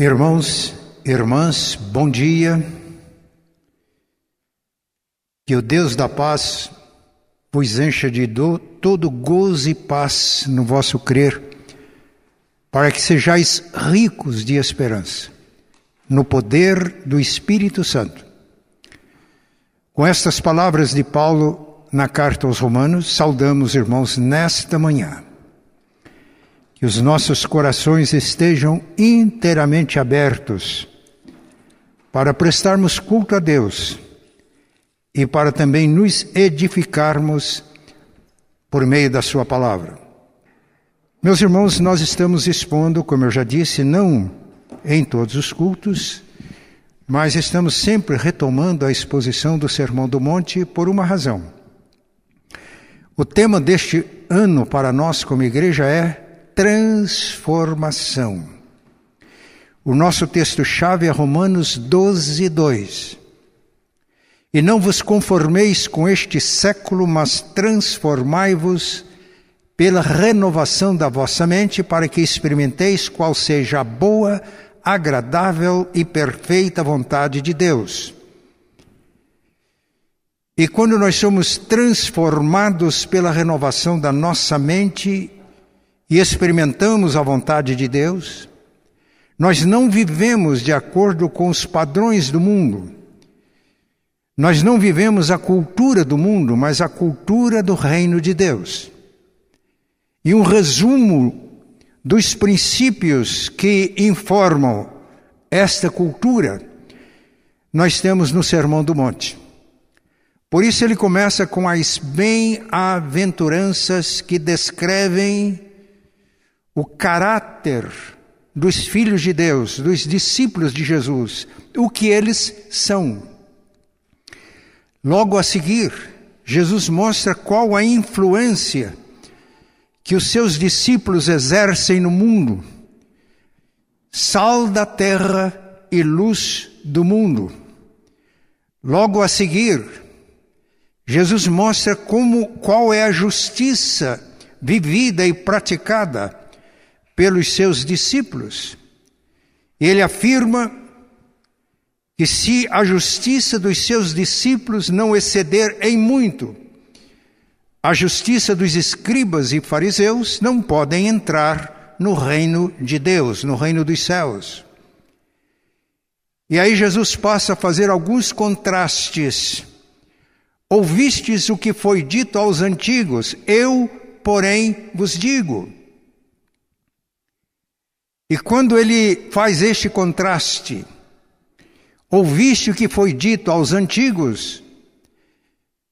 Irmãos, irmãs, bom dia. Que o Deus da paz vos encha de do, todo gozo e paz no vosso crer, para que sejais ricos de esperança, no poder do Espírito Santo. Com estas palavras de Paulo na carta aos Romanos, saudamos, irmãos, nesta manhã que os nossos corações estejam inteiramente abertos para prestarmos culto a Deus e para também nos edificarmos por meio da Sua palavra. Meus irmãos, nós estamos expondo, como eu já disse, não em todos os cultos, mas estamos sempre retomando a exposição do Sermão do Monte por uma razão. O tema deste ano para nós, como igreja, é transformação. O nosso texto-chave é Romanos 12, 2. E não vos conformeis com este século, mas transformai-vos pela renovação da vossa mente, para que experimenteis qual seja a boa, agradável e perfeita vontade de Deus. E quando nós somos transformados pela renovação da nossa mente, e experimentamos a vontade de Deus, nós não vivemos de acordo com os padrões do mundo. Nós não vivemos a cultura do mundo, mas a cultura do reino de Deus. E um resumo dos princípios que informam esta cultura, nós temos no Sermão do Monte. Por isso ele começa com as bem-aventuranças que descrevem o caráter dos filhos de Deus, dos discípulos de Jesus, o que eles são. Logo a seguir, Jesus mostra qual a influência que os seus discípulos exercem no mundo, sal da terra e luz do mundo. Logo a seguir, Jesus mostra como qual é a justiça vivida e praticada pelos seus discípulos. Ele afirma que se a justiça dos seus discípulos não exceder em muito, a justiça dos escribas e fariseus não podem entrar no reino de Deus, no reino dos céus. E aí Jesus passa a fazer alguns contrastes. Ouvistes o que foi dito aos antigos, eu, porém, vos digo. E quando ele faz este contraste, ouviste o que foi dito aos antigos,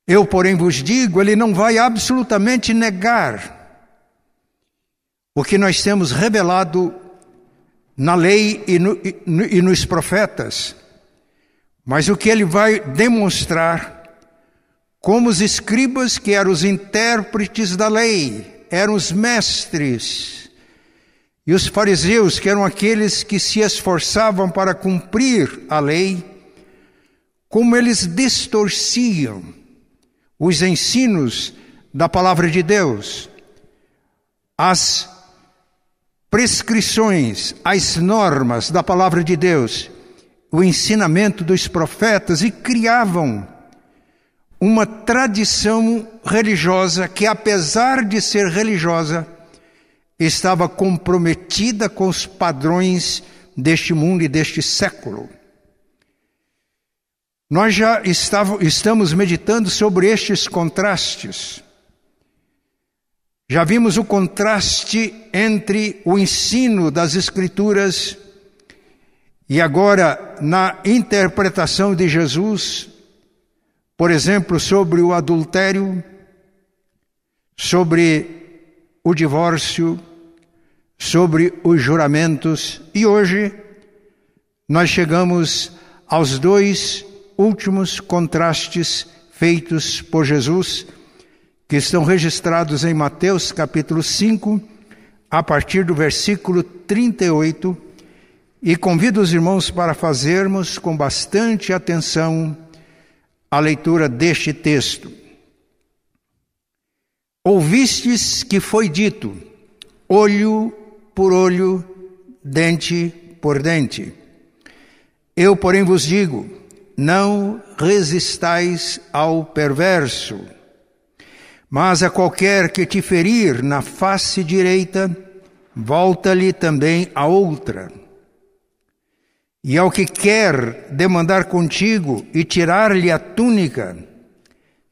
eu, porém, vos digo, ele não vai absolutamente negar o que nós temos revelado na lei e, no, e, e nos profetas, mas o que ele vai demonstrar, como os escribas, que eram os intérpretes da lei, eram os mestres, e os fariseus, que eram aqueles que se esforçavam para cumprir a lei, como eles distorciam os ensinos da palavra de Deus, as prescrições, as normas da palavra de Deus, o ensinamento dos profetas e criavam uma tradição religiosa que, apesar de ser religiosa, estava comprometida com os padrões deste mundo e deste século. Nós já estamos meditando sobre estes contrastes. Já vimos o contraste entre o ensino das Escrituras e agora na interpretação de Jesus, por exemplo, sobre o adultério, sobre o divórcio, sobre os juramentos e hoje nós chegamos aos dois últimos contrastes feitos por Jesus, que estão registrados em Mateus capítulo 5, a partir do versículo 38, e convido os irmãos para fazermos com bastante atenção a leitura deste texto. Ouvistes que foi dito: olho por olho, dente por dente. Eu, porém, vos digo: não resistais ao perverso, mas a qualquer que te ferir na face direita, volta-lhe também a outra. E ao que quer demandar contigo e tirar-lhe a túnica,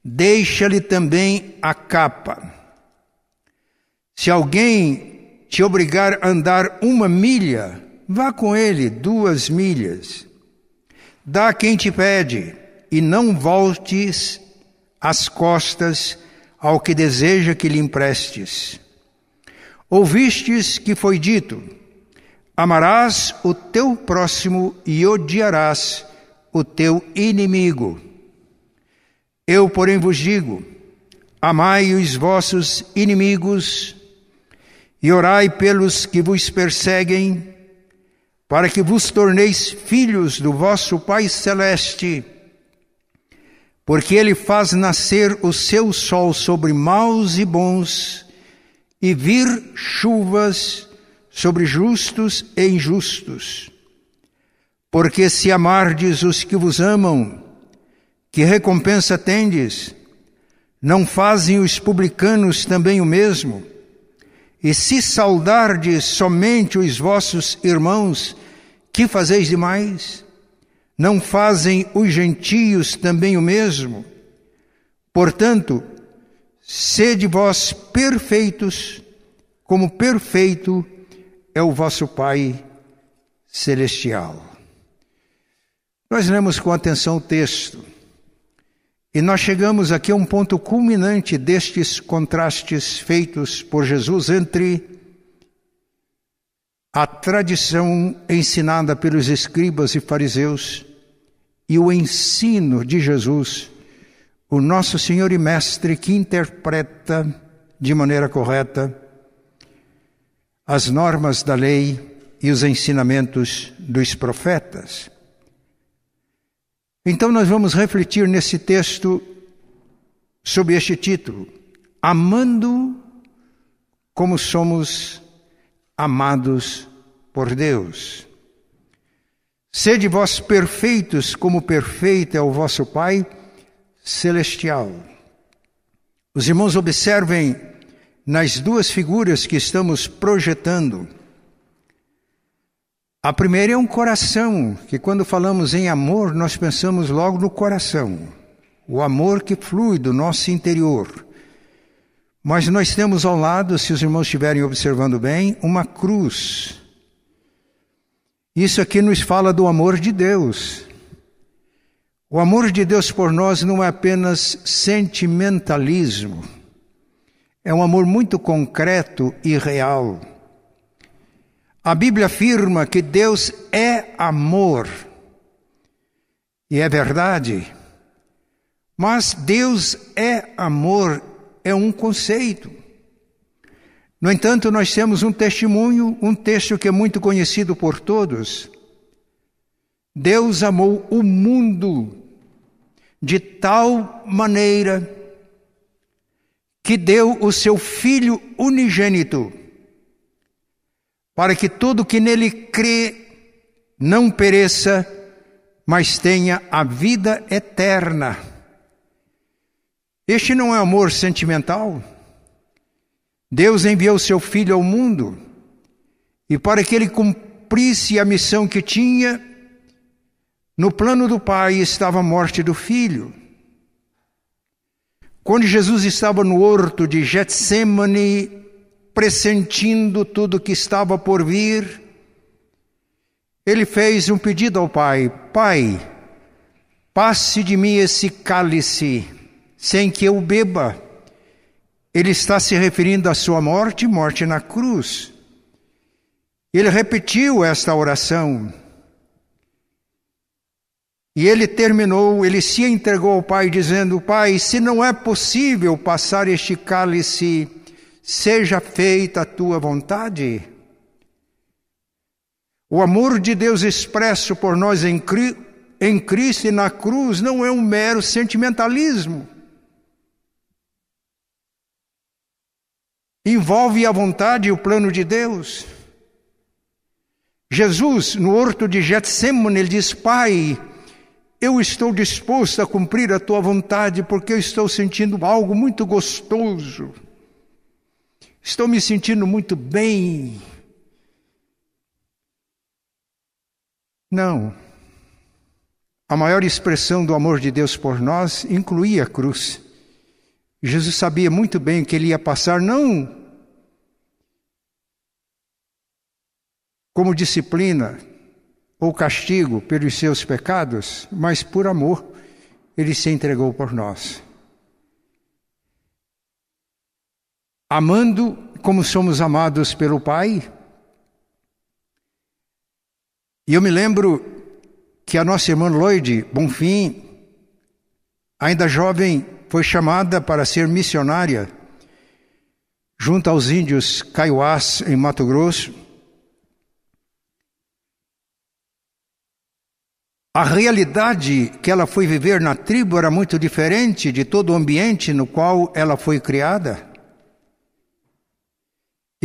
deixa-lhe também a capa. Se alguém te obrigar a andar uma milha, vá com ele duas milhas. Dá quem te pede, e não voltes as costas ao que deseja que lhe emprestes. Ouvistes que foi dito: Amarás o teu próximo e odiarás o teu inimigo. Eu, porém, vos digo: amai os vossos inimigos e orai pelos que vos perseguem, para que vos torneis filhos do vosso Pai Celeste, porque Ele faz nascer o seu sol sobre maus e bons, e vir chuvas sobre justos e injustos. Porque se amardes os que vos amam, que recompensa tendes? Não fazem os publicanos também o mesmo? E se saudardes somente os vossos irmãos, que fazeis demais? Não fazem os gentios também o mesmo? Portanto, sede vós perfeitos, como perfeito é o vosso Pai Celestial. Nós lemos com atenção o texto e nós chegamos aqui a um ponto culminante destes contrastes feitos por Jesus entre a tradição ensinada pelos escribas e fariseus e o ensino de Jesus, o nosso Senhor e Mestre que interpreta de maneira correta as normas da lei e os ensinamentos dos profetas. Então, nós vamos refletir nesse texto sobre este título: Amando como somos amados por Deus. Sede vós perfeitos, como perfeito é o vosso Pai celestial. Os irmãos observem nas duas figuras que estamos projetando. A primeira é um coração, que quando falamos em amor, nós pensamos logo no coração, o amor que flui do nosso interior. Mas nós temos ao lado, se os irmãos estiverem observando bem, uma cruz. Isso aqui nos fala do amor de Deus. O amor de Deus por nós não é apenas sentimentalismo é um amor muito concreto e real. A Bíblia afirma que Deus é amor. E é verdade. Mas Deus é amor é um conceito. No entanto, nós temos um testemunho, um texto que é muito conhecido por todos. Deus amou o mundo de tal maneira que deu o seu Filho unigênito, para que todo que nele crê não pereça, mas tenha a vida eterna. Este não é amor sentimental. Deus enviou seu Filho ao mundo e para que ele cumprisse a missão que tinha, no plano do Pai estava a morte do Filho. Quando Jesus estava no horto de Getsemane, pressentindo tudo que estava por vir, ele fez um pedido ao Pai: Pai, passe de mim esse cálice, sem que eu beba. Ele está se referindo à sua morte, morte na cruz. Ele repetiu esta oração. E ele terminou, ele se entregou ao Pai, dizendo: Pai, se não é possível passar este cálice, seja feita a tua vontade. O amor de Deus expresso por nós em, em Cristo e na cruz não é um mero sentimentalismo. Envolve a vontade e o plano de Deus. Jesus, no horto de Getsemane, ele diz: Pai, eu estou disposto a cumprir a tua vontade porque eu estou sentindo algo muito gostoso. Estou me sentindo muito bem. Não. A maior expressão do amor de Deus por nós incluía a cruz. Jesus sabia muito bem que ele ia passar não como disciplina ou castigo pelos seus pecados, mas por amor ele se entregou por nós. Amando como somos amados pelo Pai. E eu me lembro que a nossa irmã Lloyd Bonfim, ainda jovem, foi chamada para ser missionária junto aos índios caiuás em Mato Grosso. A realidade que ela foi viver na tribo era muito diferente de todo o ambiente no qual ela foi criada.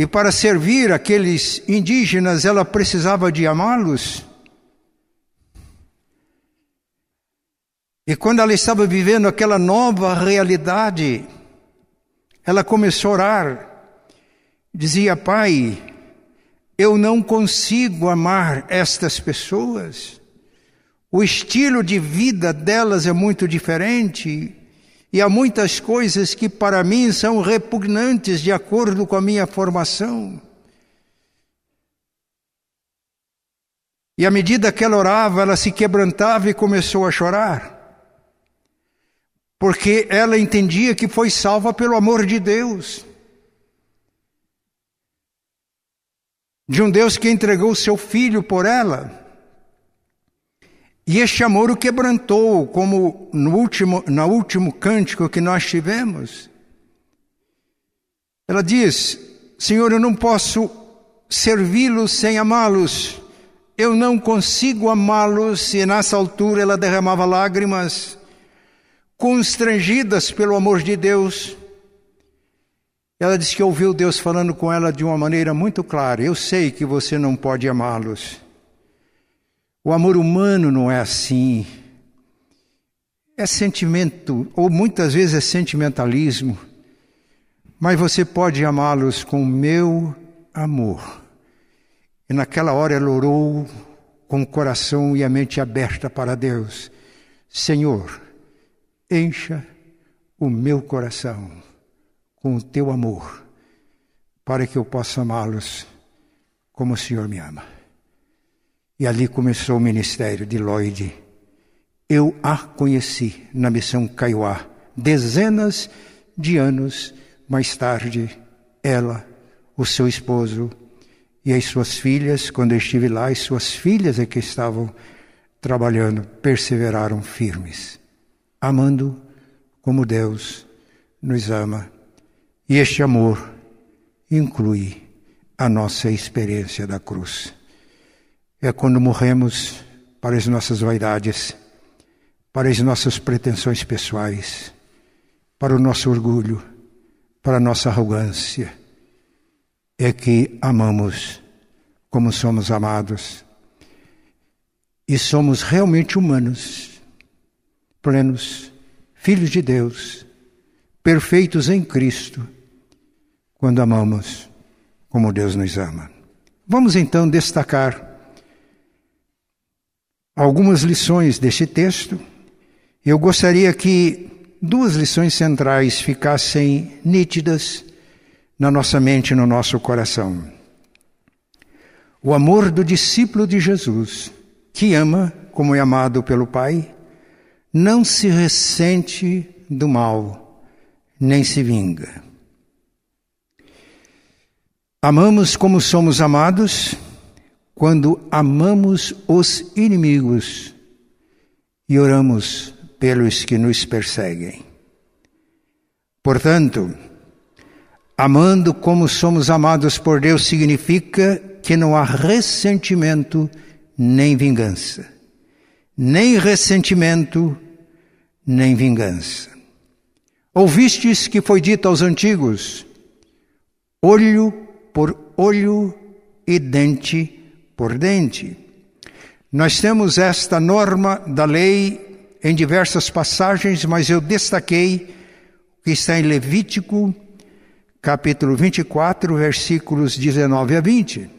E para servir aqueles indígenas, ela precisava de amá-los. E quando ela estava vivendo aquela nova realidade, ela começou a orar. Dizia: Pai, eu não consigo amar estas pessoas. O estilo de vida delas é muito diferente e há muitas coisas que para mim são repugnantes de acordo com a minha formação. E à medida que ela orava, ela se quebrantava e começou a chorar. Porque ela entendia que foi salva pelo amor de Deus. De um Deus que entregou seu filho por ela. E este amor o quebrantou, como no último, no último cântico que nós tivemos. Ela diz: Senhor, eu não posso servi-los sem amá-los. Eu não consigo amá-los. E nessa altura ela derramava lágrimas, constrangidas pelo amor de Deus. Ela disse que ouviu Deus falando com ela de uma maneira muito clara: Eu sei que você não pode amá-los. O amor humano não é assim. É sentimento, ou muitas vezes é sentimentalismo, mas você pode amá-los com meu amor. E naquela hora ela orou com o coração e a mente aberta para Deus: Senhor, encha o meu coração com o teu amor, para que eu possa amá-los como o Senhor me ama. E ali começou o ministério de Lloyd. Eu a conheci na missão Kaiowá, dezenas de anos mais tarde, ela, o seu esposo e as suas filhas, quando eu estive lá, as suas filhas é que estavam trabalhando, perseveraram firmes, amando como Deus nos ama. E este amor inclui a nossa experiência da cruz é quando morremos para as nossas vaidades, para as nossas pretensões pessoais, para o nosso orgulho, para a nossa arrogância. É que amamos como somos amados e somos realmente humanos, plenos, filhos de Deus, perfeitos em Cristo, quando amamos como Deus nos ama. Vamos então destacar algumas lições deste texto. Eu gostaria que duas lições centrais ficassem nítidas na nossa mente e no nosso coração. O amor do discípulo de Jesus, que ama como é amado pelo Pai, não se ressente do mal, nem se vinga. Amamos como somos amados quando amamos os inimigos e oramos pelos que nos perseguem. Portanto, amando como somos amados por Deus significa que não há ressentimento nem vingança. Nem ressentimento, nem vingança. Ouvistes que foi dito aos antigos: olho por olho e dente por dente. Nós temos esta norma da lei em diversas passagens, mas eu destaquei o que está em Levítico, capítulo 24, versículos 19 a 20.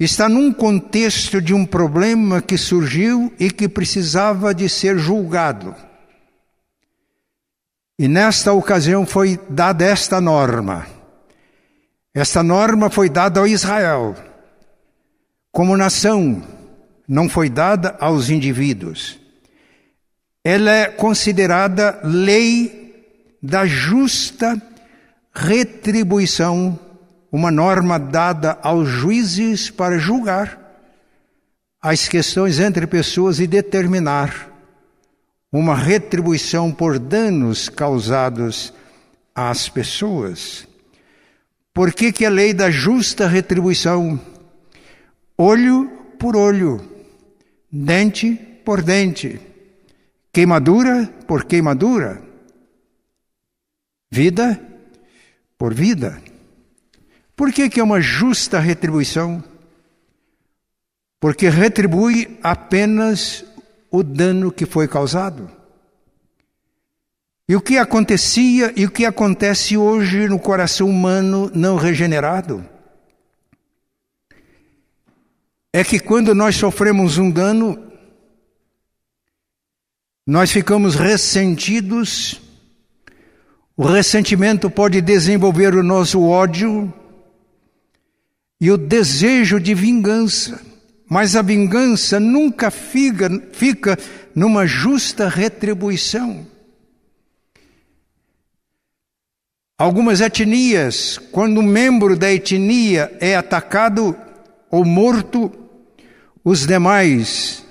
Está num contexto de um problema que surgiu e que precisava de ser julgado. E nesta ocasião foi dada esta norma. Esta norma foi dada ao Israel como nação não foi dada aos indivíduos. Ela é considerada lei da justa retribuição, uma norma dada aos juízes para julgar as questões entre pessoas e determinar uma retribuição por danos causados às pessoas. Por que, que a lei da justa retribuição? Olho por olho dente por dente, queimadura por queimadura, vida por vida. Por que, que é uma justa retribuição? Porque retribui apenas o dano que foi causado. E o que acontecia e o que acontece hoje no coração humano não regenerado? É que quando nós sofremos um dano, nós ficamos ressentidos, o ressentimento pode desenvolver o nosso ódio e o desejo de vingança, mas a vingança nunca fica, fica numa justa retribuição. Algumas etnias, quando um membro da etnia é atacado ou morto, os demais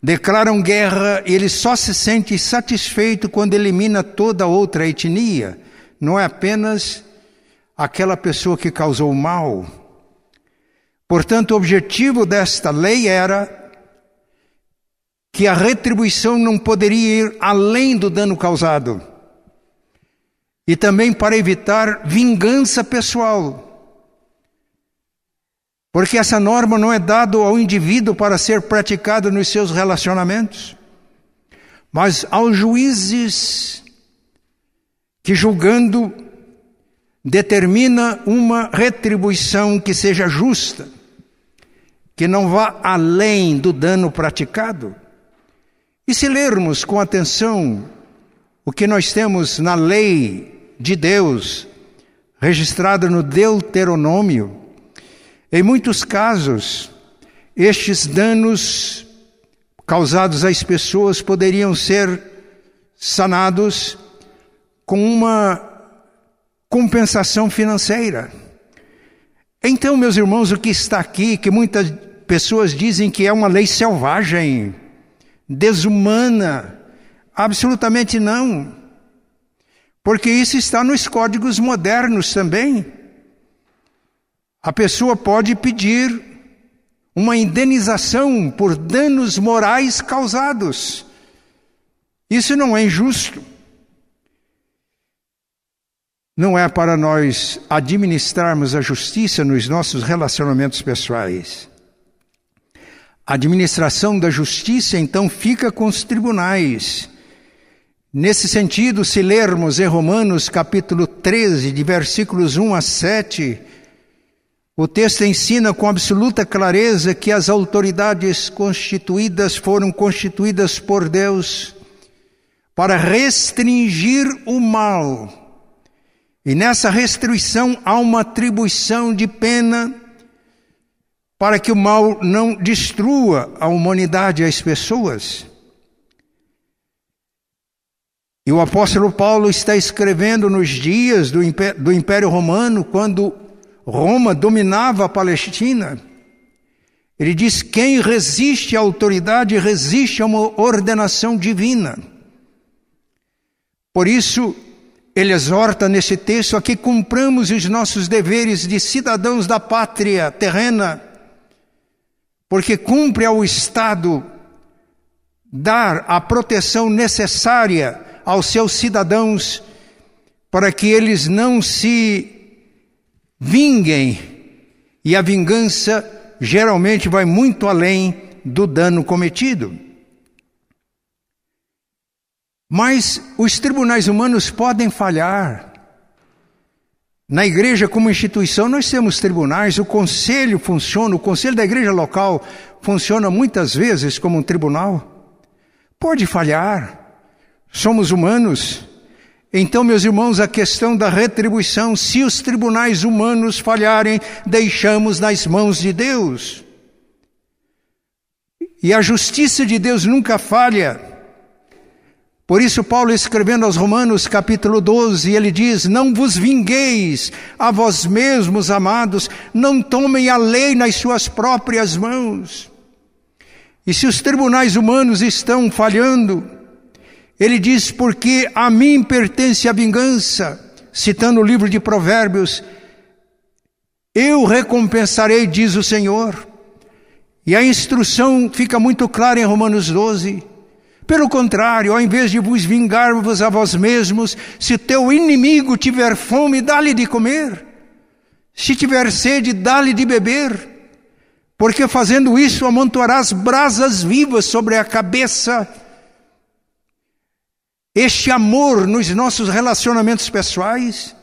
declaram guerra ele só se sente satisfeito quando elimina toda outra etnia. Não é apenas aquela pessoa que causou o mal. Portanto, o objetivo desta lei era que a retribuição não poderia ir além do dano causado. E também para evitar vingança pessoal. Porque essa norma não é dada ao indivíduo para ser praticada nos seus relacionamentos, mas aos juízes que julgando determina uma retribuição que seja justa, que não vá além do dano praticado. E se lermos com atenção o que nós temos na lei de Deus, registrada no Deuteronômio, em muitos casos, estes danos causados às pessoas poderiam ser sanados com uma compensação financeira. Então, meus irmãos, o que está aqui, que muitas pessoas dizem que é uma lei selvagem, desumana, absolutamente não. Porque isso está nos códigos modernos também. A pessoa pode pedir uma indenização por danos morais causados. Isso não é injusto. Não é para nós administrarmos a justiça nos nossos relacionamentos pessoais. A administração da justiça, então, fica com os tribunais. Nesse sentido, se lermos em Romanos capítulo 13, de versículos 1 a 7, o texto ensina com absoluta clareza que as autoridades constituídas foram constituídas por Deus para restringir o mal. E nessa restrição há uma atribuição de pena para que o mal não destrua a humanidade e as pessoas. E o apóstolo Paulo está escrevendo nos dias do Império, Romano, quando Roma dominava a Palestina. Ele diz: quem resiste à autoridade resiste a uma ordenação divina. Por isso, ele exorta nesse texto a que cumpramos os nossos deveres de cidadãos da pátria terrena, porque cumpre ao Estado dar a proteção necessária aos seus cidadãos para que eles não se vinguem e a vingança geralmente vai muito além do dano cometido. Mas os tribunais humanos podem falhar. Na igreja, como instituição, nós temos tribunais, o conselho funciona, o conselho da igreja local funciona muitas vezes como um tribunal. Pode falhar, somos humanos. Então, meus irmãos, a questão da retribuição, se os tribunais humanos falharem, deixamos nas mãos de Deus. E a justiça de Deus nunca falha. Por isso, Paulo escrevendo aos Romanos, capítulo 12, ele diz: Não vos vingueis a vós mesmos, amados, não tomem a lei nas suas próprias mãos. E se os tribunais humanos estão falhando, ele diz: Porque a mim pertence a vingança, citando o livro de Provérbios, eu recompensarei, diz o Senhor. E a instrução fica muito clara em Romanos 12. Pelo contrário, ao invés de vos vingar-vos a vós mesmos, se teu inimigo tiver fome, dá-lhe de comer. Se tiver sede, dá-lhe de beber. Porque fazendo isso, amontoarás brasas vivas sobre a cabeça. Este amor nos nossos relacionamentos pessoais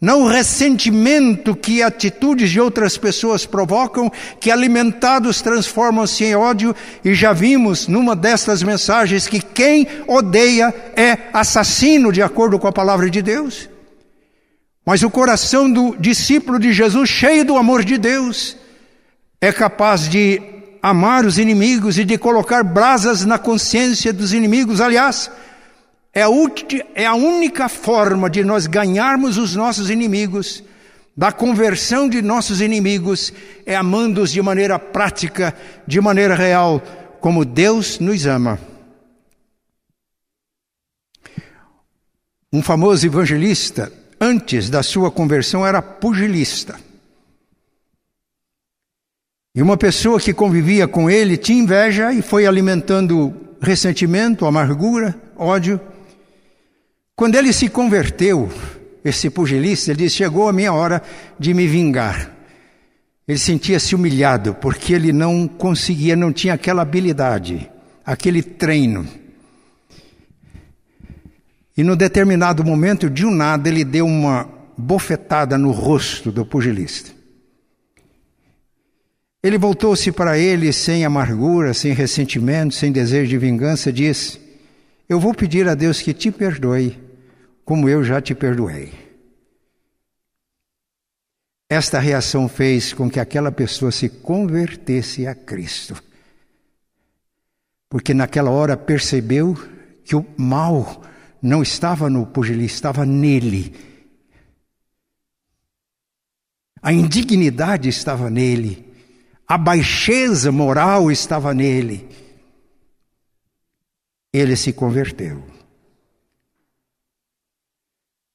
não o ressentimento que atitudes de outras pessoas provocam, que alimentados transformam-se em ódio, e já vimos numa destas mensagens que quem odeia é assassino, de acordo com a palavra de Deus. Mas o coração do discípulo de Jesus, cheio do amor de Deus, é capaz de amar os inimigos e de colocar brasas na consciência dos inimigos. Aliás, é a, é a única forma de nós ganharmos os nossos inimigos, da conversão de nossos inimigos, é amando-os de maneira prática, de maneira real, como Deus nos ama. Um famoso evangelista, antes da sua conversão, era pugilista. E uma pessoa que convivia com ele tinha inveja e foi alimentando ressentimento, amargura, ódio. Quando ele se converteu, esse pugilista, ele disse: Chegou a minha hora de me vingar. Ele sentia-se humilhado porque ele não conseguia, não tinha aquela habilidade, aquele treino. E no determinado momento, de um nada, ele deu uma bofetada no rosto do pugilista. Ele voltou-se para ele sem amargura, sem ressentimento, sem desejo de vingança, disse: Eu vou pedir a Deus que te perdoe como eu já te perdoei. Esta reação fez com que aquela pessoa se convertesse a Cristo. Porque naquela hora percebeu que o mal não estava no pugilista, estava nele. A indignidade estava nele. A baixeza moral estava nele. Ele se converteu.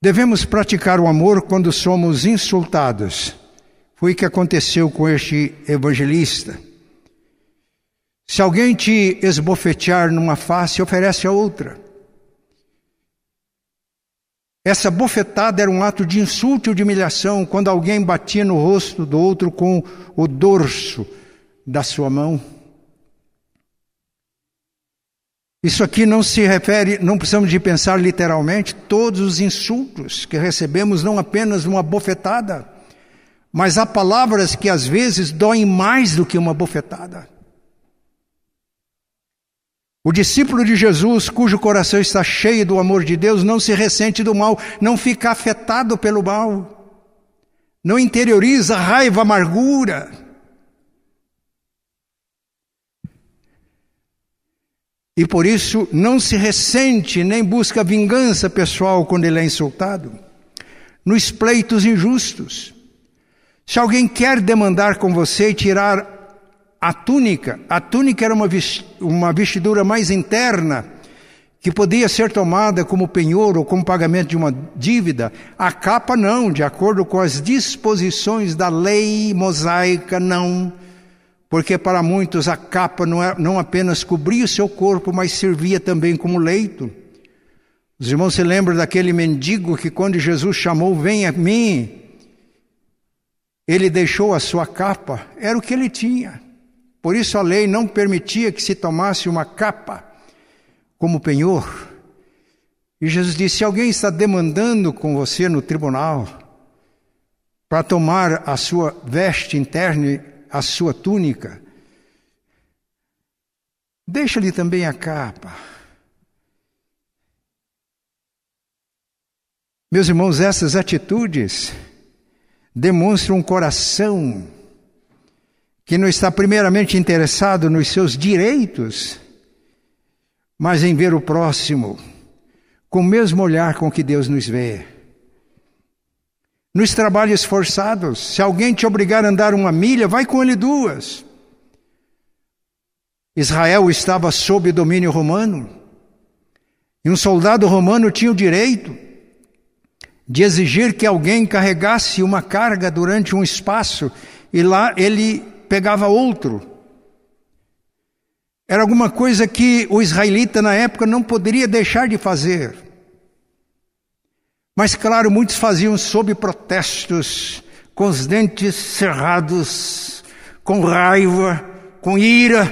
Devemos praticar o amor quando somos insultados. Foi o que aconteceu com este evangelista. Se alguém te esbofetear numa face, oferece a outra. Essa bofetada era um ato de insulto e de humilhação quando alguém batia no rosto do outro com o dorso da sua mão. Isso aqui não se refere, não precisamos de pensar literalmente, todos os insultos que recebemos, não apenas uma bofetada, mas há palavras que às vezes doem mais do que uma bofetada. O discípulo de Jesus, cujo coração está cheio do amor de Deus, não se ressente do mal, não fica afetado pelo mal, não interioriza raiva, amargura e por isso não se ressente nem busca vingança pessoal quando ele é insultado. Nos pleitos injustos, se alguém quer demandar com você e tirar a túnica, a túnica era uma vestidura mais interna, que podia ser tomada como penhor ou como pagamento de uma dívida, a capa não, de acordo com as disposições da lei mosaica, não porque para muitos a capa não, é, não apenas cobria o seu corpo, mas servia também como leito. Os irmãos se lembram daquele mendigo que, quando Jesus chamou, vem a mim, ele deixou a sua capa, era o que ele tinha. Por isso a lei não permitia que se tomasse uma capa como penhor. E Jesus disse: se alguém está demandando com você no tribunal para tomar a sua veste interna, a sua túnica, deixa-lhe também a capa. Meus irmãos, essas atitudes demonstram um coração que não está primeiramente interessado nos seus direitos, mas em ver o próximo com o mesmo olhar com que Deus nos vê. Nos trabalhos forçados, se alguém te obrigar a andar uma milha, vai com ele duas. Israel estava sob domínio romano, e um soldado romano tinha o direito de exigir que alguém carregasse uma carga durante um espaço e lá ele pegava outro. Era alguma coisa que o israelita na época não poderia deixar de fazer. Mas, claro, muitos faziam sob protestos, com os dentes cerrados, com raiva, com ira,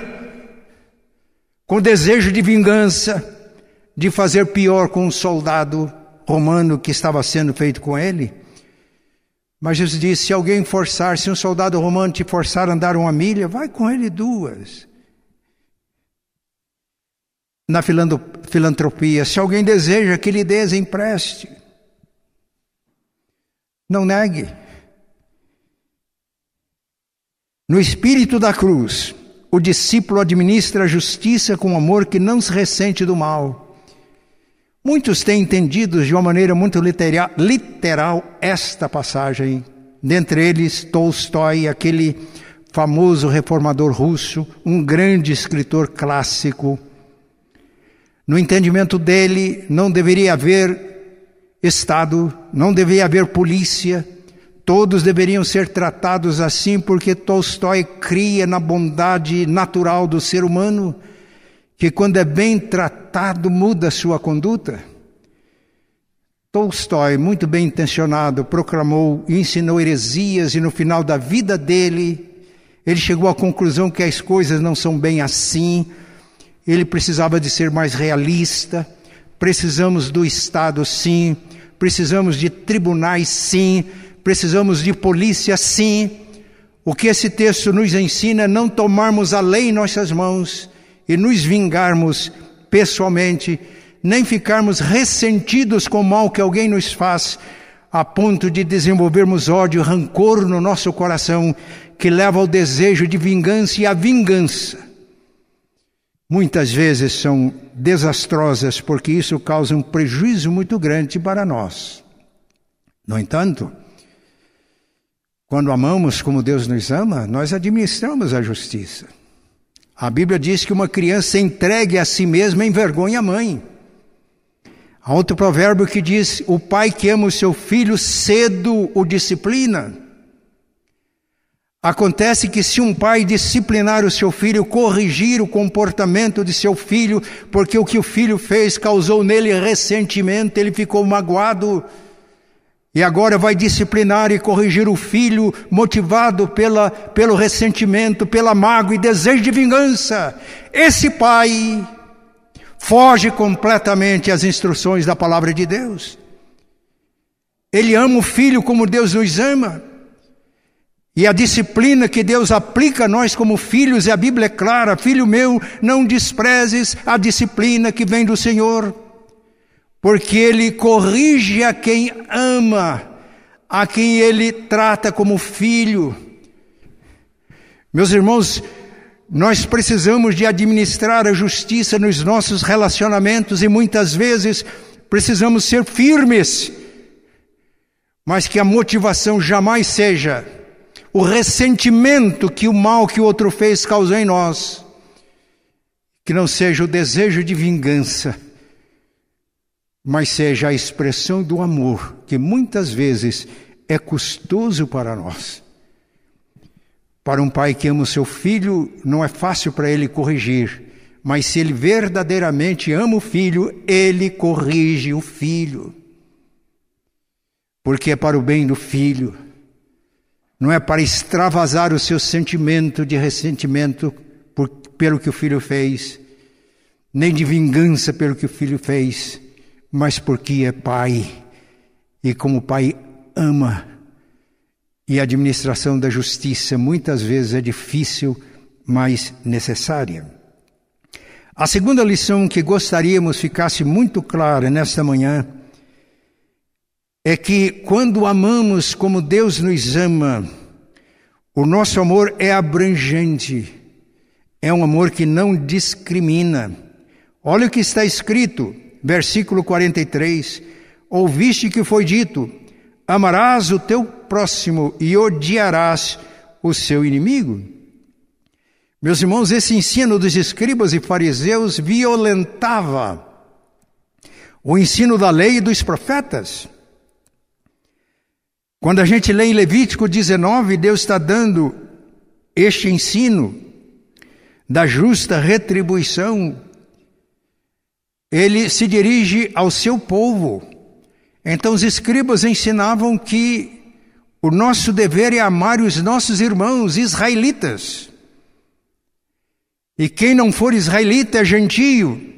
com desejo de vingança, de fazer pior com um soldado romano que estava sendo feito com ele. Mas Jesus disse: se alguém forçar, se um soldado romano te forçar a andar uma milha, vai com ele duas. Na filantropia, se alguém deseja que lhe dês, empreste. Não negue. No espírito da cruz, o discípulo administra a justiça com amor que não se ressente do mal Muitos têm entendido de uma maneira muito literal esta passagem, dentre eles Tolstói, aquele famoso reformador russo, um grande escritor clássico. No entendimento dele, não deveria haver Estado, não deveria haver polícia, todos deveriam ser tratados assim, porque Tolstói cria na bondade natural do ser humano que quando é bem tratado muda sua conduta? Tolstói, muito bem intencionado, proclamou e ensinou heresias e no final da vida dele, ele chegou à conclusão que as coisas não são bem assim. Ele precisava de ser mais realista. Precisamos do Estado, sim. Precisamos de tribunais, sim. Precisamos de polícia, sim. O que esse texto nos ensina é não tomarmos a lei em nossas mãos e nos vingarmos pessoalmente, nem ficarmos ressentidos com o mal que alguém nos faz, a ponto de desenvolvermos ódio, rancor no nosso coração, que leva ao desejo de vingança e a vingança. Muitas vezes são desastrosas porque isso causa um prejuízo muito grande para nós. No entanto, quando amamos como Deus nos ama, nós administramos a justiça. A Bíblia diz que uma criança entregue a si mesma envergonha a mãe. Há outro provérbio que diz: o pai que ama o seu filho cedo o disciplina. Acontece que se um pai disciplinar o seu filho, corrigir o comportamento de seu filho, porque o que o filho fez causou nele ressentimento, ele ficou magoado, e agora vai disciplinar e corrigir o filho, motivado pela, pelo ressentimento, pela mágoa e desejo de vingança. Esse pai foge completamente às instruções da palavra de Deus. Ele ama o filho como Deus nos ama. E a disciplina que Deus aplica a nós como filhos, e a Bíblia é clara: Filho meu, não desprezes a disciplina que vem do Senhor porque ele corrige a quem ama, a quem ele trata como filho. Meus irmãos, nós precisamos de administrar a justiça nos nossos relacionamentos e muitas vezes precisamos ser firmes, mas que a motivação jamais seja o ressentimento que o mal que o outro fez causou em nós, que não seja o desejo de vingança mas seja a expressão do amor, que muitas vezes é custoso para nós. Para um pai que ama o seu filho, não é fácil para ele corrigir, mas se ele verdadeiramente ama o filho, ele corrige o filho. Porque é para o bem do filho. Não é para extravasar o seu sentimento de ressentimento por, pelo que o filho fez, nem de vingança pelo que o filho fez, mas porque é pai e como pai ama. E a administração da justiça muitas vezes é difícil, mas necessária. A segunda lição que gostaríamos ficasse muito clara nesta manhã é que quando amamos como Deus nos ama, o nosso amor é abrangente, é um amor que não discrimina. Olha o que está escrito, versículo 43: Ouviste que foi dito: Amarás o teu próximo e odiarás o seu inimigo. Meus irmãos, esse ensino dos escribas e fariseus violentava o ensino da lei e dos profetas. Quando a gente lê em Levítico 19, Deus está dando este ensino da justa retribuição. Ele se dirige ao seu povo então os escribas ensinavam que o nosso dever é amar os nossos irmãos israelitas. E quem não for israelita é gentio.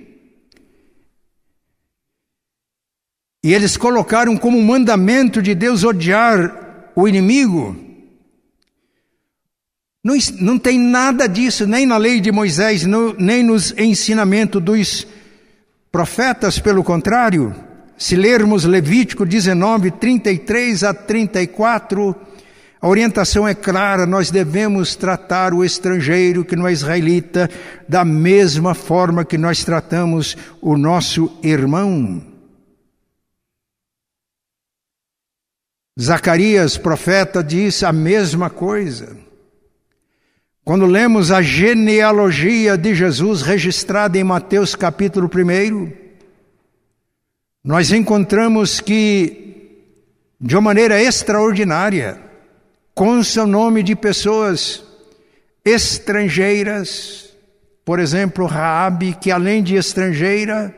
E eles colocaram como mandamento de Deus odiar o inimigo. Não, não tem nada disso, nem na lei de Moisés, nem nos ensinamentos dos profetas, pelo contrário. Se lermos Levítico 19, 33 a 34, a orientação é clara: nós devemos tratar o estrangeiro que não é israelita da mesma forma que nós tratamos o nosso irmão. Zacarias, profeta, diz a mesma coisa. Quando lemos a genealogia de Jesus registrada em Mateus capítulo 1, nós encontramos que, de uma maneira extraordinária, consta o nome de pessoas estrangeiras, por exemplo, Raabe, que além de estrangeira,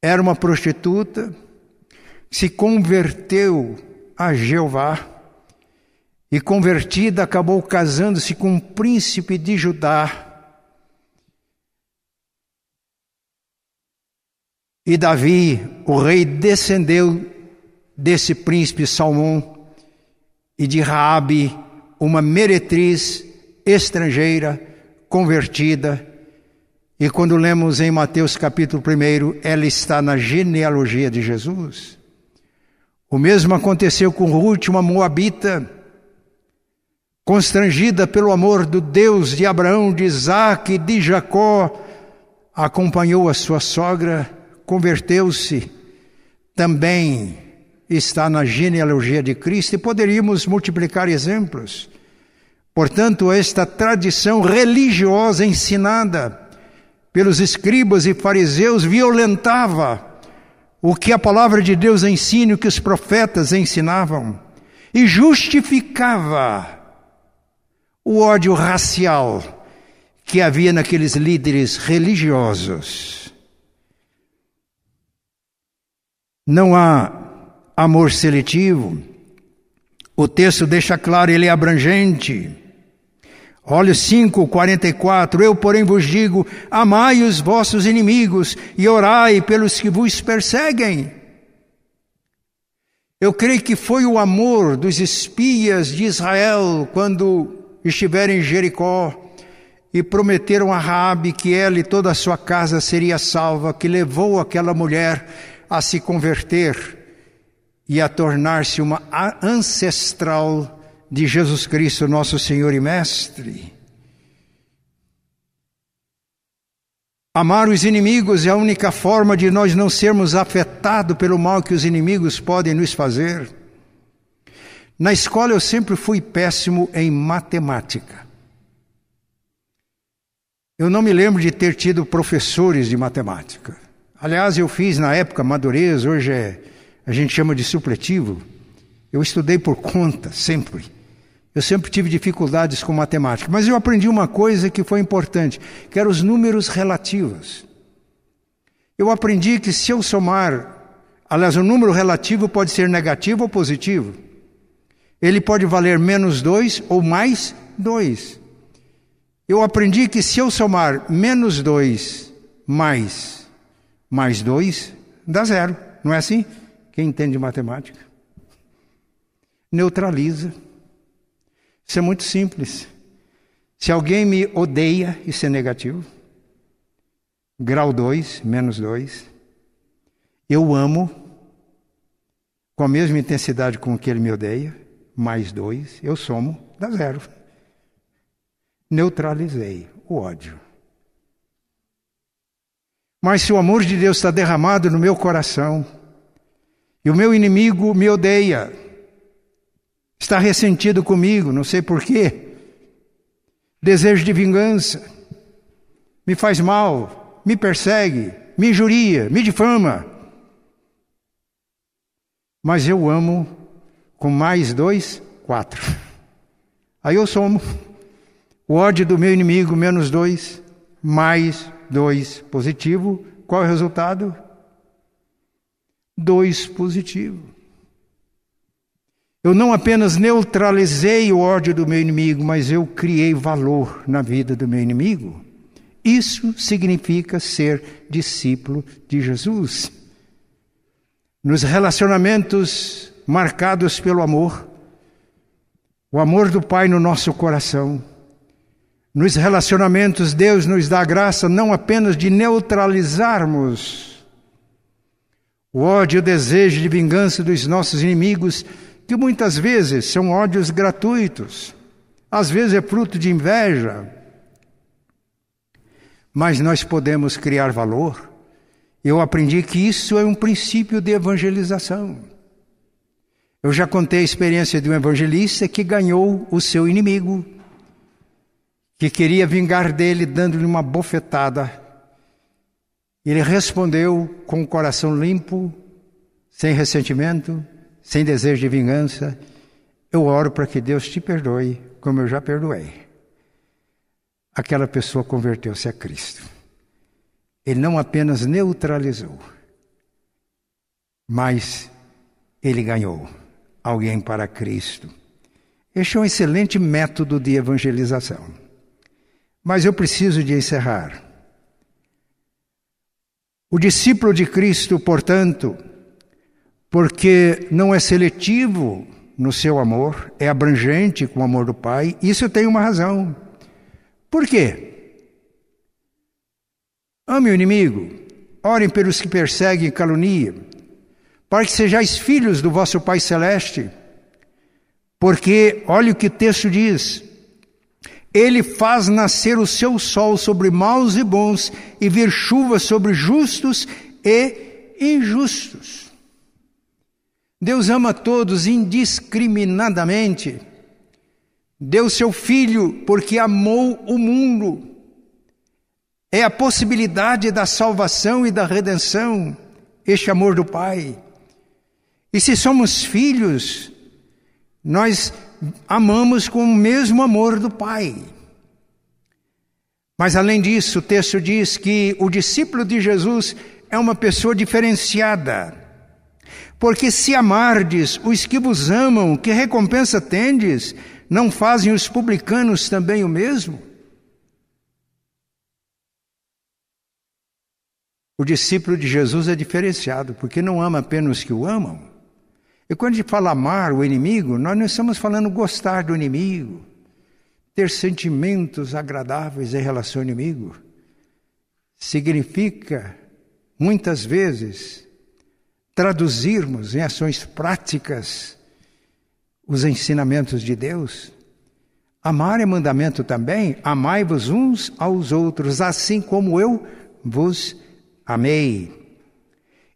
era uma prostituta, se converteu a Jeová e convertida acabou casando-se com um príncipe de Judá E Davi, o rei, descendeu desse príncipe Salmão e de Raabe, uma meretriz estrangeira convertida. E quando lemos em Mateus capítulo 1, ela está na genealogia de Jesus. O mesmo aconteceu com Ruth, uma moabita, constrangida pelo amor do Deus de Abraão, de Isaac e de Jacó, acompanhou a sua sogra converteu-se, também está na genealogia de Cristo e poderíamos multiplicar exemplos. Portanto, esta tradição religiosa ensinada pelos escribas e fariseus violentava o que a palavra de Deus ensina, o que os profetas ensinavam, e justificava o ódio racial que havia naqueles líderes religiosos. Não há amor seletivo. O texto deixa claro, ele é abrangente. Olha 5, 44. Eu, porém, vos digo: amai os vossos inimigos e orai pelos que vos perseguem. Eu creio que foi o amor dos espias de Israel quando estiveram em Jericó e prometeram a Raabe que ela e toda a sua casa seria salva, que levou aquela mulher a se converter e a tornar-se uma ancestral de Jesus Cristo, nosso Senhor e Mestre. Amar os inimigos é a única forma de nós não sermos afetados pelo mal que os inimigos podem nos fazer. Na escola eu sempre fui péssimo em matemática. Eu não me lembro de ter tido professores de matemática. Aliás, eu fiz na época madurez, hoje é, a gente chama de supletivo. Eu estudei por conta, sempre. Eu sempre tive dificuldades com matemática, mas eu aprendi uma coisa que foi importante, que eram os números relativos. Eu aprendi que se eu somar, aliás, o número relativo pode ser negativo ou positivo. Ele pode valer menos dois ou mais dois. Eu aprendi que se eu somar menos dois mais mais dois, dá zero. Não é assim? Quem entende matemática? Neutraliza. Isso é muito simples. Se alguém me odeia, isso é negativo. Grau 2, menos 2. Eu amo com a mesma intensidade com que ele me odeia, mais 2. Eu somo, dá zero. Neutralizei o ódio. Mas se o amor de Deus está derramado no meu coração, e o meu inimigo me odeia, está ressentido comigo, não sei porquê, desejo de vingança, me faz mal, me persegue, me injuria, me difama. Mas eu amo com mais dois, quatro. Aí eu somo o ódio do meu inimigo menos dois, mais dois positivo. Qual é o resultado? Dois positivo. Eu não apenas neutralizei o ódio do meu inimigo, mas eu criei valor na vida do meu inimigo. Isso significa ser discípulo de Jesus. Nos relacionamentos marcados pelo amor, o amor do Pai no nosso coração, nos relacionamentos, Deus nos dá a graça não apenas de neutralizarmos o ódio e o desejo de vingança dos nossos inimigos, que muitas vezes são ódios gratuitos, às vezes é fruto de inveja, mas nós podemos criar valor. Eu aprendi que isso é um princípio de evangelização. Eu já contei a experiência de um evangelista que ganhou o seu inimigo, que queria vingar dele dando-lhe uma bofetada. Ele respondeu com o coração limpo, sem ressentimento, sem desejo de vingança, eu oro para que Deus te perdoe, como eu já perdoei. Aquela pessoa converteu-se a Cristo. Ele não apenas neutralizou, mas ele ganhou alguém para Cristo. Este é um excelente método de evangelização. Mas eu preciso de encerrar. O discípulo de Cristo, portanto, porque não é seletivo no seu amor, é abrangente com o amor do Pai, isso tem uma razão. Por quê? Ame o inimigo, orem pelos que perseguem e caluniam, para que sejais filhos do vosso Pai Celeste. Porque, olha o que o texto diz: Ele faz nascer o seu sol sobre maus e bons, e vir chuva sobre justos e injustos. Deus ama todos indiscriminadamente. Deu seu filho porque amou o mundo. É a possibilidade da salvação e da redenção, este amor do Pai. E se somos filhos, nós amamos com o mesmo amor do Pai. Mas além disso, o texto diz que o discípulo de Jesus é uma pessoa diferenciada. Porque se amardes os que vos amam, que recompensa tendes? Não fazem os publicanos também o mesmo? O discípulo de Jesus é diferenciado, porque não ama apenas os que o amam. E quando a gente fala amar o inimigo, nós não estamos falando gostar do inimigo, ter sentimentos agradáveis em relação ao inimigo. Significa, muitas vezes, traduzirmos em ações práticas os ensinamentos de Deus. Amar é mandamento também, amai-vos uns aos outros, assim como eu vos amei.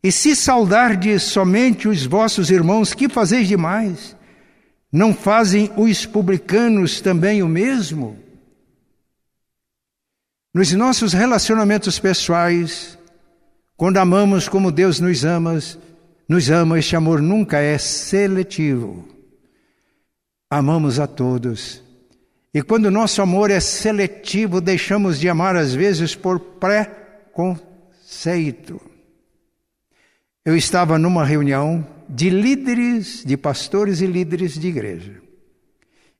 E se saudardes somente os vossos irmãos, que fazeis demais? Não fazem os publicanos também o mesmo? Nos nossos relacionamentos pessoais, quando amamos como Deus nos ama, nos ama, este amor nunca é seletivo. Amamos a todos. E quando nosso amor é seletivo, deixamos de amar às vezes por preconceito. Eu estava numa reunião de líderes, de pastores e líderes de igreja.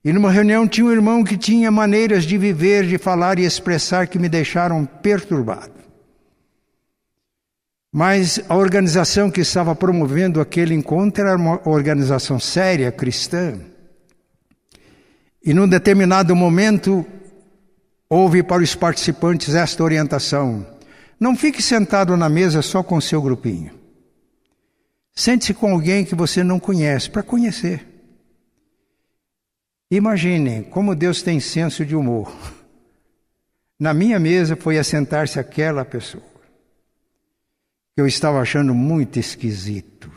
E numa reunião tinha um irmão que tinha maneiras de viver, de falar e expressar que me deixaram perturbado. Mas a organização que estava promovendo aquele encontro era uma organização séria, cristã. E num determinado momento, houve para os participantes esta orientação: não fique sentado na mesa só com o seu grupinho. Sente-se com alguém que você não conhece, para conhecer. Imaginem como Deus tem senso de humor. Na minha mesa foi assentar-se aquela pessoa que eu estava achando muito esquisito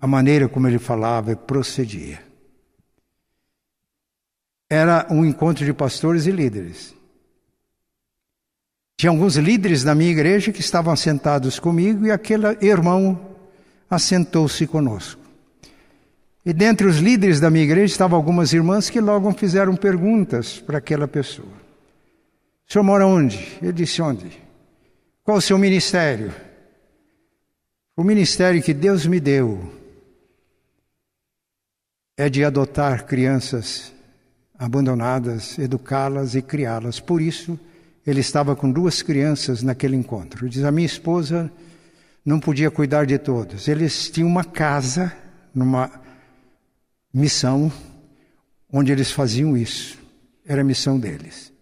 a maneira como ele falava e procedia. Era um encontro de pastores e líderes. Tinha alguns líderes da minha igreja que estavam sentados comigo e aquele irmão assentou-se conosco. E dentre os líderes da minha igreja estavam algumas irmãs que logo fizeram perguntas para aquela pessoa. O senhor mora onde? Ele disse onde? Qual o seu ministério? O ministério que Deus me deu é de adotar crianças abandonadas, educá-las e criá-las. Por isso, ele estava com duas crianças naquele encontro. Diz: A minha esposa não podia cuidar de todos. Eles tinham uma casa numa missão onde eles faziam isso. Era a missão deles.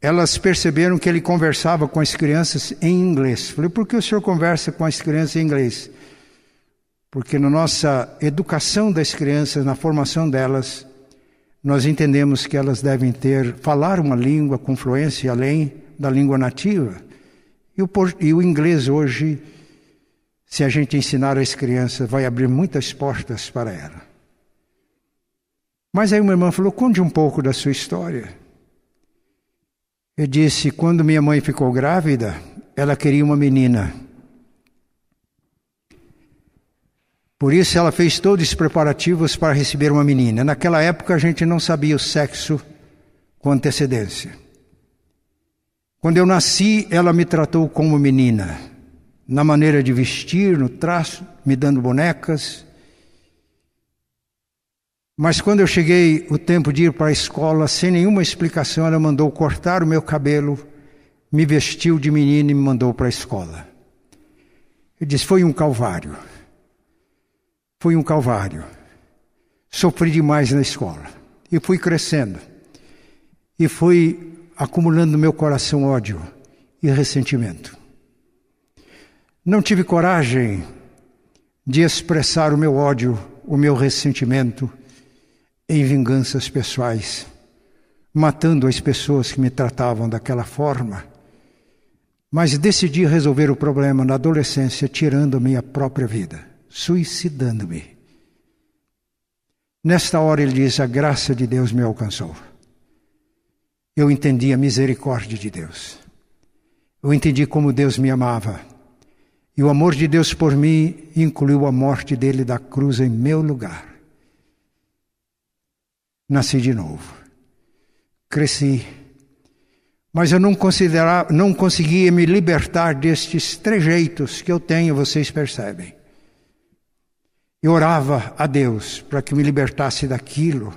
Elas perceberam que ele conversava com as crianças em inglês. Falei, por que o senhor conversa com as crianças em inglês? Porque na nossa educação das crianças, na formação delas, nós entendemos que elas devem ter, falar uma língua com fluência além da língua nativa. E o, e o inglês hoje se a gente ensinar as crianças, vai abrir muitas portas para ela. Mas aí uma irmã falou: conte um pouco da sua história. Eu disse: quando minha mãe ficou grávida, ela queria uma menina. Por isso ela fez todos os preparativos para receber uma menina. Naquela época a gente não sabia o sexo com antecedência. Quando eu nasci, ela me tratou como menina na maneira de vestir, no traço, me dando bonecas. Mas quando eu cheguei o tempo de ir para a escola, sem nenhuma explicação, ela mandou cortar o meu cabelo, me vestiu de menina e me mandou para a escola. Eu disse: foi um calvário. Foi um calvário. Sofri demais na escola. E fui crescendo. E fui acumulando no meu coração ódio e ressentimento. Não tive coragem de expressar o meu ódio, o meu ressentimento em vinganças pessoais, matando as pessoas que me tratavam daquela forma. Mas decidi resolver o problema na adolescência, tirando a minha própria vida, suicidando-me. Nesta hora ele diz: A graça de Deus me alcançou. Eu entendi a misericórdia de Deus. Eu entendi como Deus me amava e o amor de Deus por mim incluiu a morte dele da cruz em meu lugar. Nasci de novo. Cresci. Mas eu não, considerava, não conseguia me libertar destes trejeitos que eu tenho, vocês percebem. Eu orava a Deus para que me libertasse daquilo.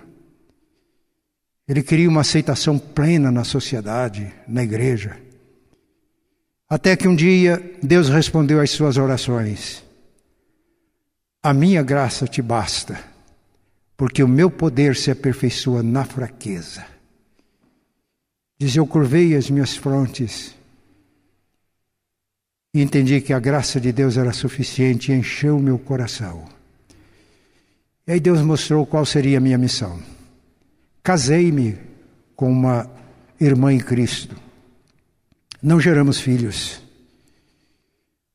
Ele queria uma aceitação plena na sociedade, na igreja. Até que um dia Deus respondeu às suas orações: A minha graça te basta, porque o meu poder se aperfeiçoa na fraqueza. Diz: Eu curvei as minhas frontes e entendi que a graça de Deus era suficiente e encheu o meu coração. E aí Deus mostrou qual seria a minha missão. Casei-me com uma irmã em Cristo não geramos filhos.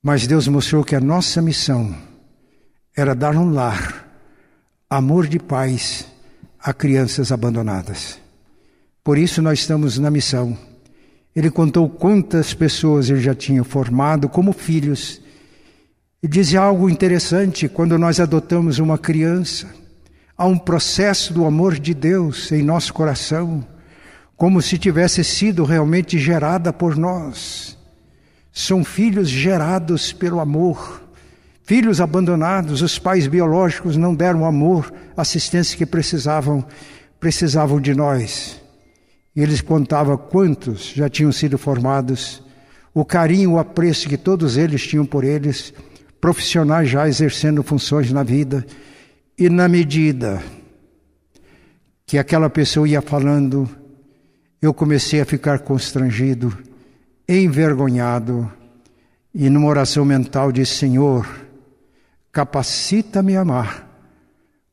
Mas Deus mostrou que a nossa missão era dar um lar, amor de paz a crianças abandonadas. Por isso nós estamos na missão. Ele contou quantas pessoas ele já tinha formado como filhos. E dizia algo interessante: quando nós adotamos uma criança, há um processo do amor de Deus em nosso coração como se tivesse sido realmente gerada por nós. São filhos gerados pelo amor, Filhos abandonados, os pais biológicos não deram amor, assistência que precisavam, precisavam de nós. E eles contavam quantos já tinham sido formados, o carinho, o apreço que todos eles tinham por eles, profissionais já exercendo funções na vida, e na medida que aquela pessoa ia falando, eu comecei a ficar constrangido, envergonhado, e numa oração mental disse: Senhor, capacita-me a amar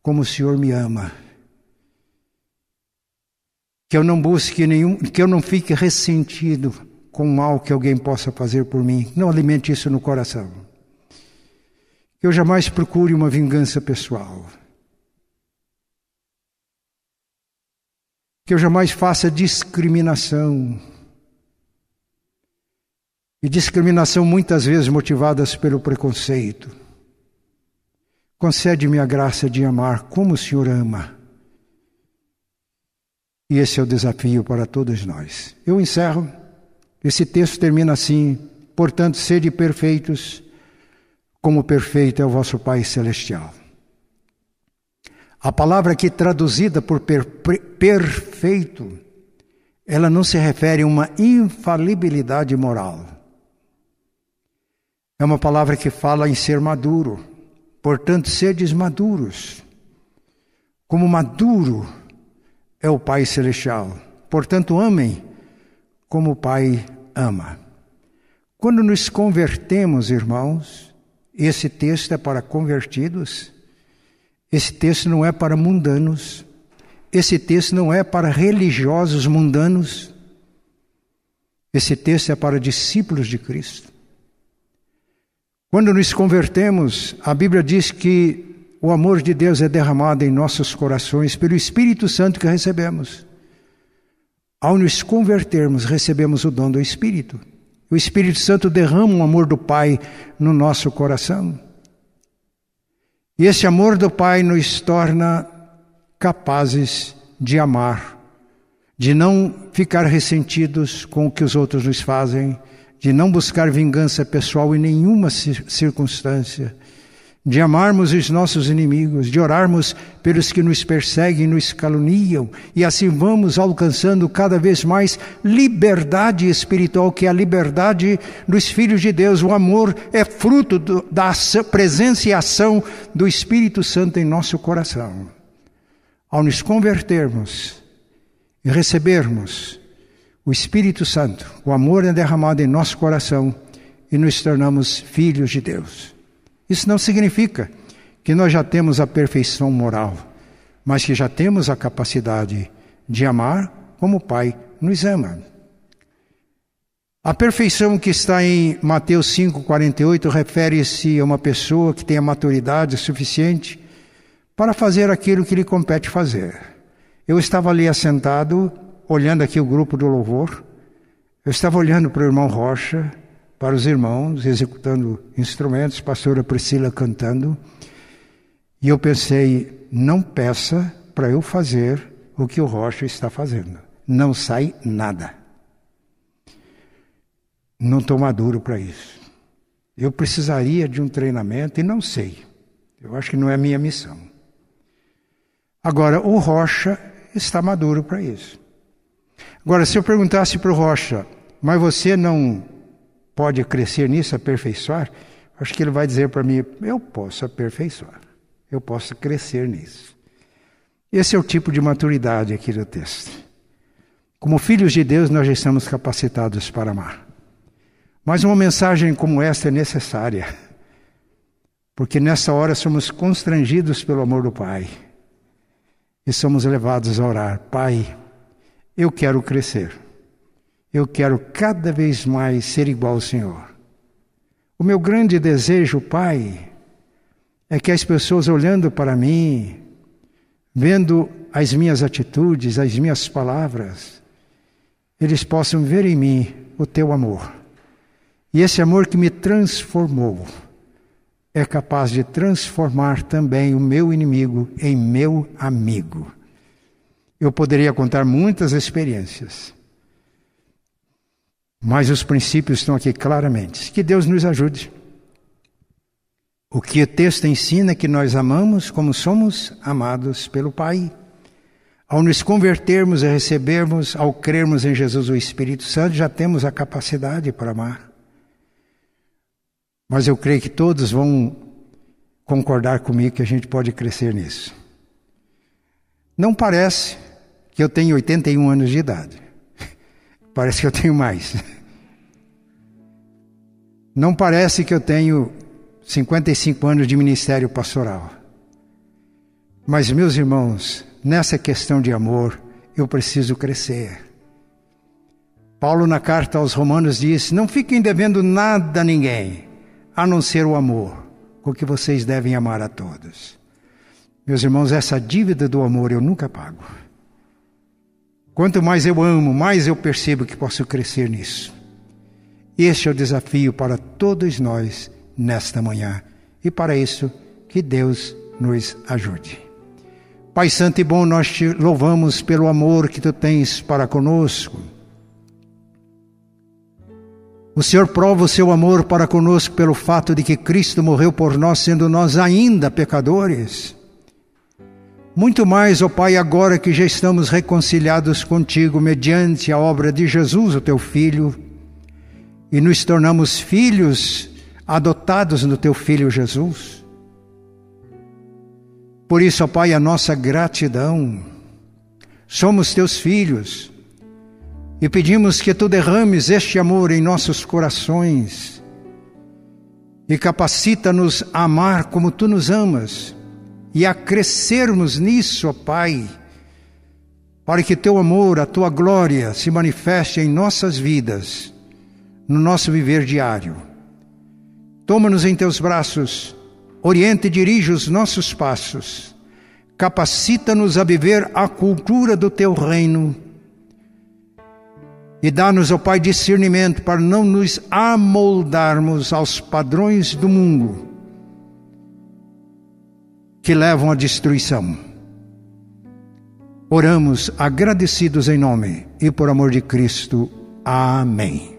como o Senhor me ama. Que eu não busque nenhum, que eu não fique ressentido com o mal que alguém possa fazer por mim. Não alimente isso no coração. Que eu jamais procure uma vingança pessoal. Que eu jamais faça discriminação. E discriminação muitas vezes motivadas pelo preconceito. Concede-me a graça de amar como o Senhor ama. E esse é o desafio para todos nós. Eu encerro. Esse texto termina assim: portanto, sede perfeitos, como perfeito é o vosso Pai Celestial. A palavra aqui traduzida por per, perfeito, ela não se refere a uma infalibilidade moral. É uma palavra que fala em ser maduro. Portanto, sedes maduros. Como maduro é o Pai Celestial. Portanto, amem como o Pai ama. Quando nos convertemos, irmãos, esse texto é para convertidos, esse texto não é para mundanos, esse texto não é para religiosos mundanos, esse texto é para discípulos de Cristo. Quando nos convertemos, a Bíblia diz que o amor de Deus é derramado em nossos corações pelo Espírito Santo que recebemos. Ao nos convertermos, recebemos o dom do Espírito. O Espírito Santo derrama o amor do Pai no nosso coração. E esse amor do Pai nos torna capazes de amar, de não ficar ressentidos com o que os outros nos fazem, de não buscar vingança pessoal em nenhuma circunstância, de amarmos os nossos inimigos, de orarmos pelos que nos perseguem, nos caluniam, e assim vamos alcançando cada vez mais liberdade espiritual, que é a liberdade dos filhos de Deus. O amor é fruto do, da presença e ação do Espírito Santo em nosso coração. Ao nos convertermos e recebermos o Espírito Santo, o amor é derramado em nosso coração e nos tornamos filhos de Deus. Isso não significa que nós já temos a perfeição moral, mas que já temos a capacidade de amar como o Pai nos ama. A perfeição que está em Mateus 5,48 refere-se a uma pessoa que tem a maturidade suficiente para fazer aquilo que lhe compete fazer. Eu estava ali assentado, olhando aqui o grupo do louvor, eu estava olhando para o irmão Rocha, para os irmãos, executando instrumentos, pastora Priscila cantando. E eu pensei, não peça para eu fazer o que o Rocha está fazendo. Não sai nada. Não estou maduro para isso. Eu precisaria de um treinamento e não sei. Eu acho que não é minha missão. Agora, o Rocha está maduro para isso. Agora, se eu perguntasse para o Rocha, mas você não pode crescer nisso, aperfeiçoar, acho que ele vai dizer para mim: eu posso aperfeiçoar, eu posso crescer nisso. Esse é o tipo de maturidade aqui do texto. Como filhos de Deus, nós já estamos capacitados para amar. Mas uma mensagem como esta é necessária, porque nessa hora somos constrangidos pelo amor do Pai e somos levados a orar: Pai, eu quero crescer. Eu quero cada vez mais ser igual ao Senhor. O meu grande desejo, Pai, é que as pessoas olhando para mim, vendo as minhas atitudes, as minhas palavras, eles possam ver em mim o teu amor. E esse amor que me transformou é capaz de transformar também o meu inimigo em meu amigo. Eu poderia contar muitas experiências mas os princípios estão aqui claramente. Que Deus nos ajude. O que o texto ensina é que nós amamos como somos amados pelo Pai. Ao nos convertermos e recebermos, ao crermos em Jesus o Espírito Santo, já temos a capacidade para amar. Mas eu creio que todos vão concordar comigo que a gente pode crescer nisso. Não parece que eu tenho 81 anos de idade. Parece que eu tenho mais. Não parece que eu tenho 55 anos de ministério pastoral. Mas, meus irmãos, nessa questão de amor, eu preciso crescer. Paulo, na carta aos Romanos, diz: Não fiquem devendo nada a ninguém, a não ser o amor, com que vocês devem amar a todos. Meus irmãos, essa dívida do amor eu nunca pago. Quanto mais eu amo, mais eu percebo que posso crescer nisso. Este é o desafio para todos nós nesta manhã. E para isso, que Deus nos ajude. Pai Santo e bom, nós te louvamos pelo amor que tu tens para conosco. O Senhor prova o seu amor para conosco pelo fato de que Cristo morreu por nós, sendo nós ainda pecadores. Muito mais, ó Pai, agora que já estamos reconciliados contigo mediante a obra de Jesus, o teu Filho, e nos tornamos filhos adotados no teu Filho Jesus. Por isso, ó Pai, a nossa gratidão. Somos teus filhos e pedimos que tu derrames este amor em nossos corações e capacita-nos a amar como tu nos amas e a crescermos nisso, ó Pai, para que teu amor, a tua glória se manifeste em nossas vidas, no nosso viver diário. Toma-nos em teus braços, orienta e dirige os nossos passos, capacita-nos a viver a cultura do teu reino e dá-nos, ó Pai, discernimento para não nos amoldarmos aos padrões do mundo que levam à destruição. Oramos agradecidos em nome e por amor de Cristo. Amém.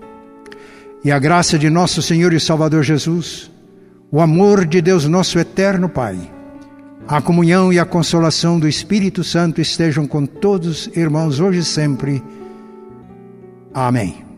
E a graça de nosso Senhor e Salvador Jesus, o amor de Deus, nosso eterno Pai, a comunhão e a consolação do Espírito Santo estejam com todos, irmãos, hoje e sempre. Amém.